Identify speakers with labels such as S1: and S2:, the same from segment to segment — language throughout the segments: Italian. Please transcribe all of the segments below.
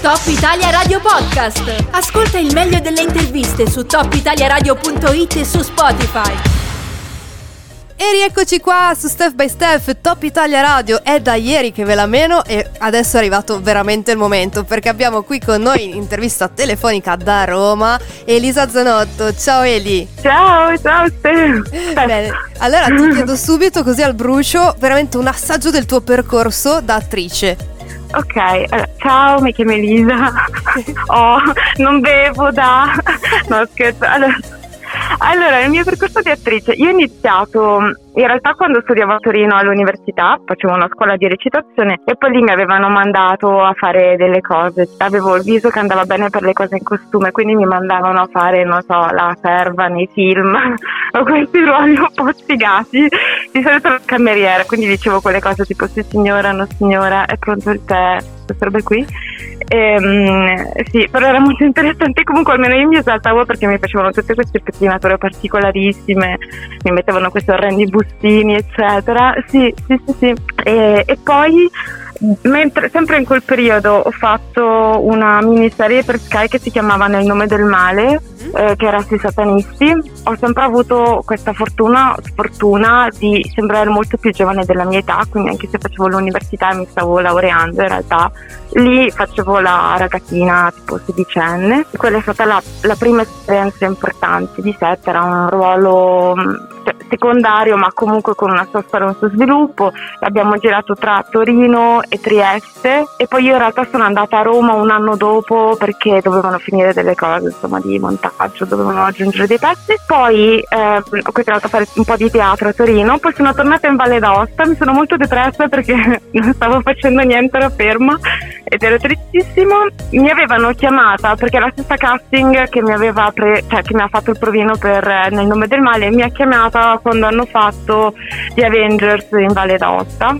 S1: Top Italia Radio Podcast. Ascolta il meglio delle interviste su topitaliaradio.it e su Spotify.
S2: E rieccoci qua su Step by Step, Top Italia Radio. È da ieri che ve la meno e adesso è arrivato veramente il momento perché abbiamo qui con noi in intervista telefonica da Roma Elisa Zanotto. Ciao Eli.
S3: Ciao, ciao Steph.
S2: Bene, allora ti chiedo subito così al brucio veramente un assaggio del tuo percorso da attrice.
S3: Ok, allora, ciao, mi chiamo Elisa. oh, non bevo da... No, scherzo. Allora, allora, il mio percorso di attrice, io ho iniziato in realtà quando studiavo a Torino all'università, facevo una scuola di recitazione e poi lì mi avevano mandato a fare delle cose. Avevo il viso che andava bene per le cose in costume, quindi mi mandavano a fare, non so, la serva nei film o questi ruoli un po' sfigati. Di solito la cameriera, quindi dicevo quelle cose tipo sì signora, no signora, è pronto il tè, queste robe qui. E, um, sì, però era molto interessante. Comunque, almeno io mi esaltavo perché mi facevano tutte queste pettinature particolarissime, mi mettevano questi orrendi bustini, eccetera. Sì, sì, sì, sì. E, e poi, mentre, sempre in quel periodo, ho fatto una miniserie per Sky che si chiamava Nel nome del male eh, che era sui satanisti, ho sempre avuto questa fortuna, sfortuna di sembrare molto più giovane della mia età, quindi anche se facevo l'università e mi stavo laureando in realtà, lì facevo la ragazzina tipo sedicenne. Quella è stata la, la prima esperienza importante di sé, era un ruolo cioè, secondario ma comunque con una sua storia, un suo sviluppo. L'abbiamo girato tra Torino e Trieste e poi io in realtà sono andata a Roma un anno dopo perché dovevano finire delle cose insomma di montaggio montaggio, dovevano aggiungere dei pezzi. Poi eh, ho continuato a fare un po' di teatro a Torino, poi sono tornata in Valle d'Aosta, mi sono molto depressa perché non stavo facendo niente, ero ferma ed ero tristissimo. Mi avevano chiamata perché la stessa casting che mi aveva pre- cioè che mi ha fatto il provino per eh, Nel nome del male mi ha chiamata quando hanno fatto The Avengers in Valle d'Aosta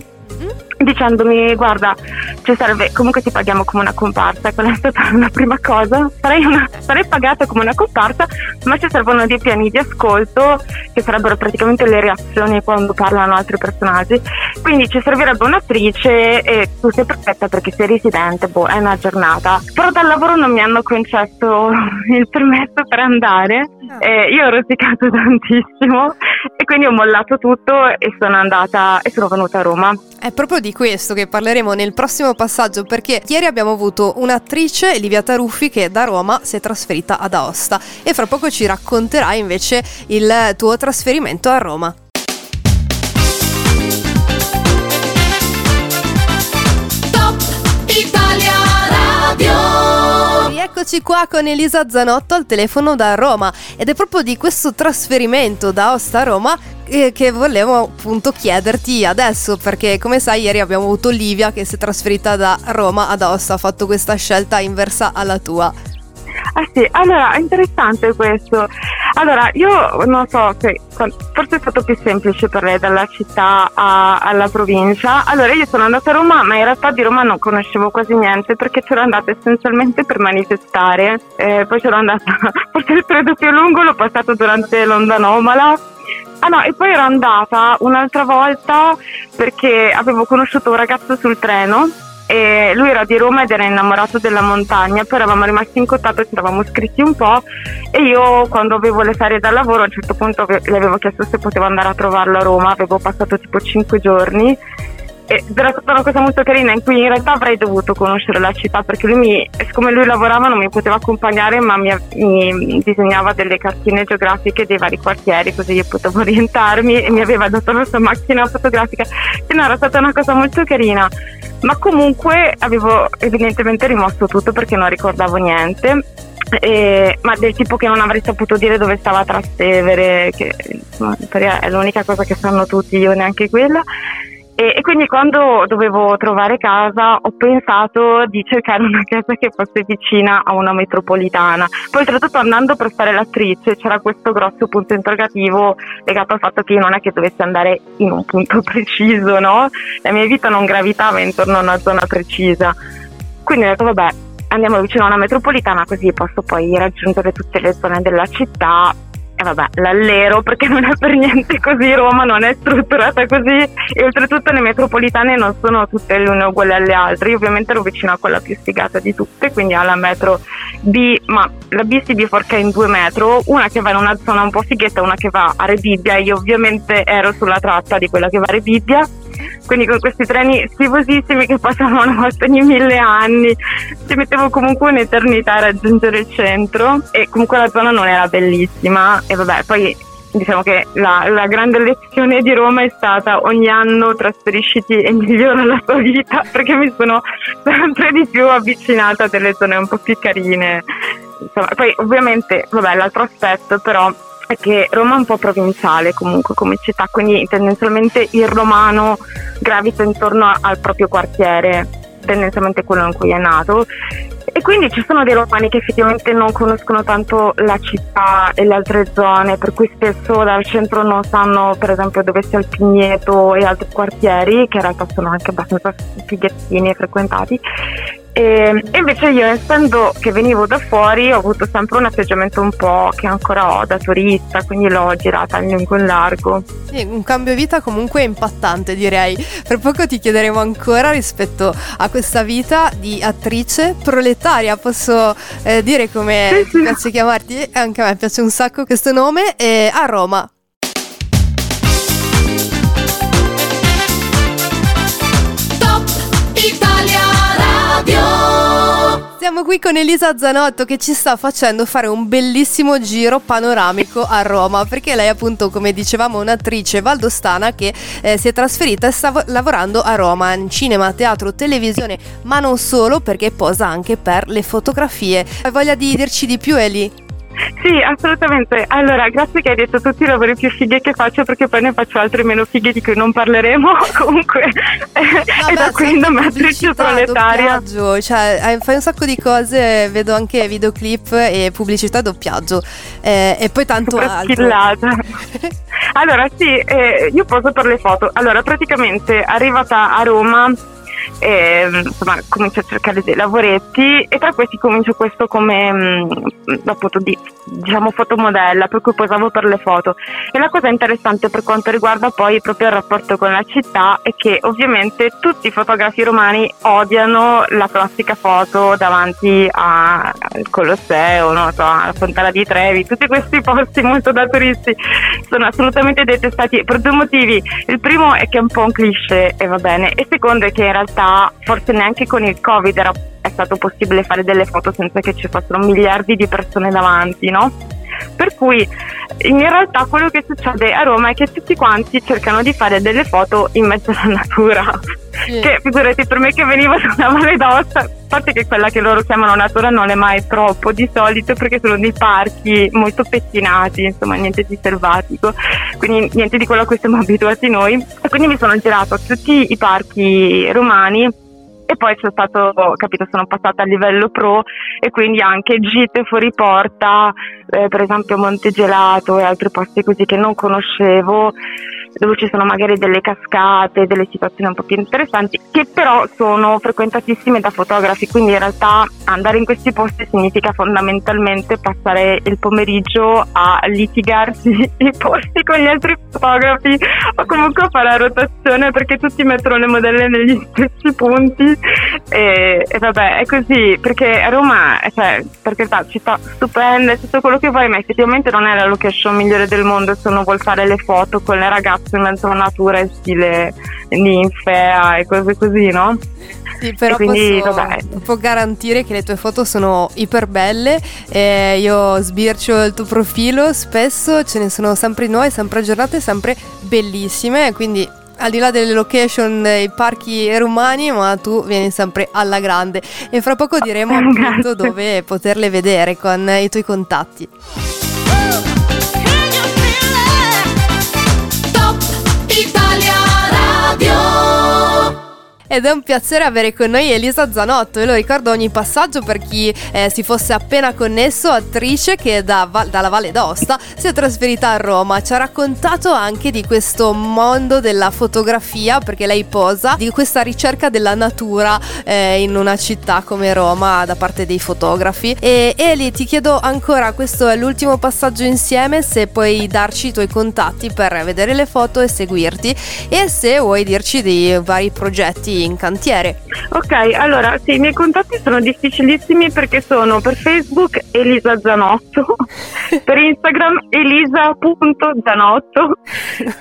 S3: dicendomi guarda ci serve, comunque ti paghiamo come una comparsa quella è stata la prima cosa. Sarei, una, sarei pagata come una comparsa ma ci servono dei piani di ascolto che sarebbero praticamente le reazioni quando parlano altri personaggi. Quindi ci servirebbe un'attrice e tu sei perfetta perché sei residente boh è una giornata. Però dal lavoro non mi hanno concesso il permesso per andare e io ho rosicato tantissimo e quindi ho mollato tutto e sono andata e sono venuta a Roma.
S2: È proprio di questo che parleremo nel prossimo passaggio perché ieri abbiamo avuto un'attrice, Livia Taruffi, che da Roma si è trasferita ad Aosta e fra poco ci racconterà invece il tuo trasferimento a Roma. Eccoci qua con Elisa Zanotto al telefono da Roma ed è proprio di questo trasferimento da Aosta a Roma eh, che volevo appunto chiederti adesso perché come sai ieri abbiamo avuto Livia che si è trasferita da Roma ad Aosta, ha fatto questa scelta inversa alla tua.
S3: Ah sì, allora è interessante questo. Allora, io non so se forse è stato più semplice per lei dalla città a, alla provincia. Allora, io sono andata a Roma, ma in realtà di Roma non conoscevo quasi niente perché c'ero andata essenzialmente per manifestare. Eh, poi c'ero andata, forse il periodo più lungo l'ho passato durante l'onda anomala. Ah no, e poi ero andata un'altra volta perché avevo conosciuto un ragazzo sul treno e lui era di Roma ed era innamorato della montagna, poi eravamo rimasti in contatto, ci eravamo scritti un po' e io quando avevo le ferie dal lavoro a un certo punto le avevo chiesto se potevo andare a trovarlo a Roma, avevo passato tipo 5 giorni era stata una cosa molto carina in cui in realtà avrei dovuto conoscere la città perché lui mi, siccome lui lavorava non mi poteva accompagnare ma mi, mi disegnava delle cartine geografiche dei vari quartieri così io potevo orientarmi e mi aveva dato la sua macchina fotografica che no, era stata una cosa molto carina ma comunque avevo evidentemente rimosso tutto perché non ricordavo niente. Eh, ma del tipo che non avrei saputo dire dove stava Trastevere, che insomma, è l'unica cosa che sanno tutti, io neanche quella. E, e, quindi quando dovevo trovare casa ho pensato di cercare una casa che fosse vicina a una metropolitana. Poi oltretutto andando per fare l'attrice c'era questo grosso punto interrogativo legato al fatto che io non è che dovessi andare in un punto preciso, no? La mia vita non gravitava intorno a una zona precisa. Quindi ho detto vabbè, andiamo vicino a una metropolitana così posso poi raggiungere tutte le zone della città e vabbè, l'allero perché non è per niente così, Roma non è strutturata così e oltretutto le metropolitane non sono tutte le une uguali alle altre, io ovviamente ero vicino a quella più sfigata di tutte, quindi alla metro B, ma la B si biforca in due metro, una che va in una zona un po' fighetta una che va a Rebibbia, io ovviamente ero sulla tratta di quella che va a Rebibbia quindi con questi treni schifosissimi che passavano una volta ogni mille anni. Ci mettevo comunque un'eternità a raggiungere il centro e comunque la zona non era bellissima. E vabbè poi diciamo che la, la, grande lezione di Roma è stata ogni anno trasferisciti e migliora la tua vita perché mi sono sempre di più avvicinata a delle zone un po' più carine. Insomma, poi ovviamente vabbè l'altro aspetto però è che Roma è un po' provinciale comunque come città, quindi tendenzialmente il romano gravita intorno al proprio quartiere, tendenzialmente quello in cui è nato. E quindi ci sono dei romani che effettivamente non conoscono tanto la città e le altre zone, per cui spesso dal centro non sanno per esempio dove sia il Pigneto e altri quartieri, che in realtà sono anche abbastanza fighettini e frequentati. E, invece io, essendo che venivo da fuori, ho avuto sempre un atteggiamento un po' che ancora ho da turista, quindi l'ho girata in lungo e largo.
S2: Sì, un cambio vita comunque impattante, direi. Per poco ti chiederemo ancora rispetto a questa vita di attrice proletaria. Posso eh, dire come sì, sì. piace chiamarti? Anche a me piace un sacco questo nome. E a Roma. Siamo qui con Elisa Zanotto che ci sta facendo fare un bellissimo giro panoramico a Roma perché lei appunto come dicevamo è un'attrice valdostana che eh, si è trasferita e sta lavorando a Roma in cinema, teatro, televisione ma non solo perché posa anche per le fotografie. Hai voglia di dirci di più Eli?
S3: Sì, assolutamente. Allora, grazie che hai detto tutti i lavori più fighi che faccio perché poi ne faccio altri meno fighi di cui non parleremo. Comunque, no, è da qui nome attrice proletaria.
S2: Doppiaggio, cioè fai un sacco di cose, vedo anche videoclip e pubblicità doppiaggio eh, e poi tanto altro.
S3: allora, sì, eh, io poso per le foto. Allora, praticamente arrivata a Roma e, insomma comincio a cercare dei lavoretti e tra questi comincio questo come mm, appunto di, diciamo fotomodella per cui posavo per le foto. E la cosa interessante per quanto riguarda poi proprio il rapporto con la città è che ovviamente tutti i fotografi romani odiano la classica foto davanti al Colosseo, no? so, alla Fontana di Trevi, tutti questi posti molto da turisti sono assolutamente detestati. Per due motivi. Il primo è che è un po' un cliché e va bene. E il secondo è che in realtà forse neanche con il Covid era, è stato possibile fare delle foto senza che ci fossero miliardi di persone davanti, no? Per cui in realtà quello che succede a Roma è che tutti quanti cercano di fare delle foto in mezzo alla natura. Sì. Che figurati per me che venivo da una Valle d'Aosta, a parte che quella che loro chiamano natura non è mai troppo di solito perché sono dei parchi molto pettinati, insomma niente di selvatico, quindi niente di quello a cui siamo abituati noi. E quindi mi sono girato a tutti i parchi romani e poi c'è stato, capito, sono passata a livello pro e quindi anche gite fuori porta, eh, per esempio Monte Gelato e altri posti così che non conoscevo dove ci sono magari delle cascate, delle situazioni un po' più interessanti, che però sono frequentatissime da fotografi, quindi in realtà andare in questi posti significa fondamentalmente passare il pomeriggio a litigarsi i posti con gli altri fotografi o comunque fare la rotazione perché tutti mettono le modelle negli stessi punti. E, e vabbè è così perché Roma cioè, per carità città stupenda tutto quello che vuoi ma effettivamente non è la location migliore del mondo se uno vuole fare le foto con le ragazze in mezzo alla natura in stile ninfea e cose così, no?
S2: Sì, però quindi, posso, può garantire che le tue foto sono iper belle. Eh, io sbircio il tuo profilo spesso, ce ne sono sempre nuove, sempre aggiornate, sempre bellissime. Quindi al di là delle location, i parchi romani, ma tu vieni sempre alla grande. E fra poco diremo appunto dove poterle vedere con i tuoi contatti. Ed è un piacere avere con noi Elisa Zanotto. E lo ricordo ogni passaggio per chi eh, si fosse appena connesso, attrice che da, dalla Valle d'Aosta si è trasferita a Roma. Ci ha raccontato anche di questo mondo della fotografia, perché lei posa, di questa ricerca della natura eh, in una città come Roma da parte dei fotografi. E Eli, ti chiedo ancora, questo è l'ultimo passaggio insieme, se puoi darci i tuoi contatti per vedere le foto e seguirti e se vuoi dirci dei vari progetti in cantiere.
S3: Ok, allora sì, i miei contatti sono difficilissimi perché sono per Facebook Elisa Zanotto, per Instagram elisa.zanotto.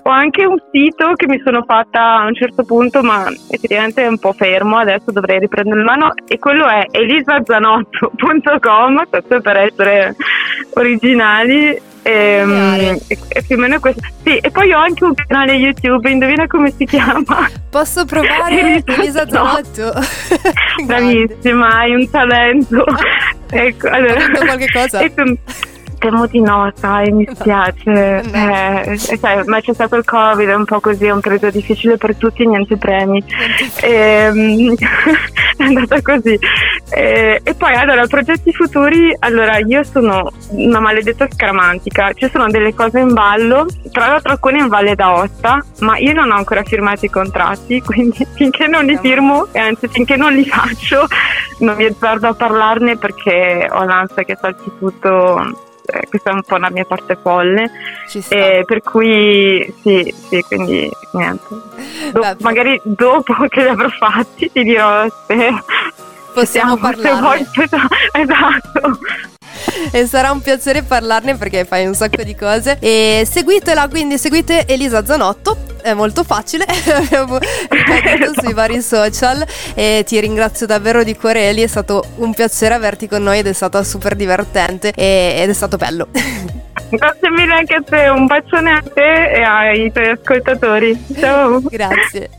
S3: Ho anche un sito che mi sono fatta a un certo punto, ma effettivamente è un po' fermo, adesso dovrei riprendere in mano e quello è elisazanotto.com, questo per essere originali e, e, e, più o meno questo. Sì, e poi ho anche un canale YouTube, indovina come si chiama?
S2: Posso provare Elisa Zanotto?
S3: Bravissima, hai un talento. ecco, allora,
S2: qualche cosa?
S3: Temo di no, sai, mi spiace. Eh, sai, ma c'è stato il Covid, è un po' così, è un periodo difficile per tutti, niente premi. E, ehm, è andata così. E, e, poi, allora, progetti futuri, allora, io sono una maledetta scaramantica, ci sono delle cose in ballo, tra l'altro alcune in Valle d'Aosta, ma io non ho ancora firmato i contratti, quindi finché non li firmo, e anzi finché non li faccio, non mi azzardo a parlarne perché ho l'ansia che salti tutto eh, questa è un po' la mia parte folle. Eh, per cui sì, sì, quindi niente. Do- magari dopo che li avrò fatti ti dirò se
S2: possiamo parlare.
S3: Esatto
S2: e sarà un piacere parlarne perché fai un sacco di cose. E seguitela, quindi seguite Elisa Zanotto, è molto facile, abbiamo ripetuto sui vari social e ti ringrazio davvero di cuore Eli, è stato un piacere averti con noi ed è stato super divertente ed è stato bello.
S3: Grazie mille anche a te, un bacione a te e ai tuoi ascoltatori. Ciao.
S2: Grazie.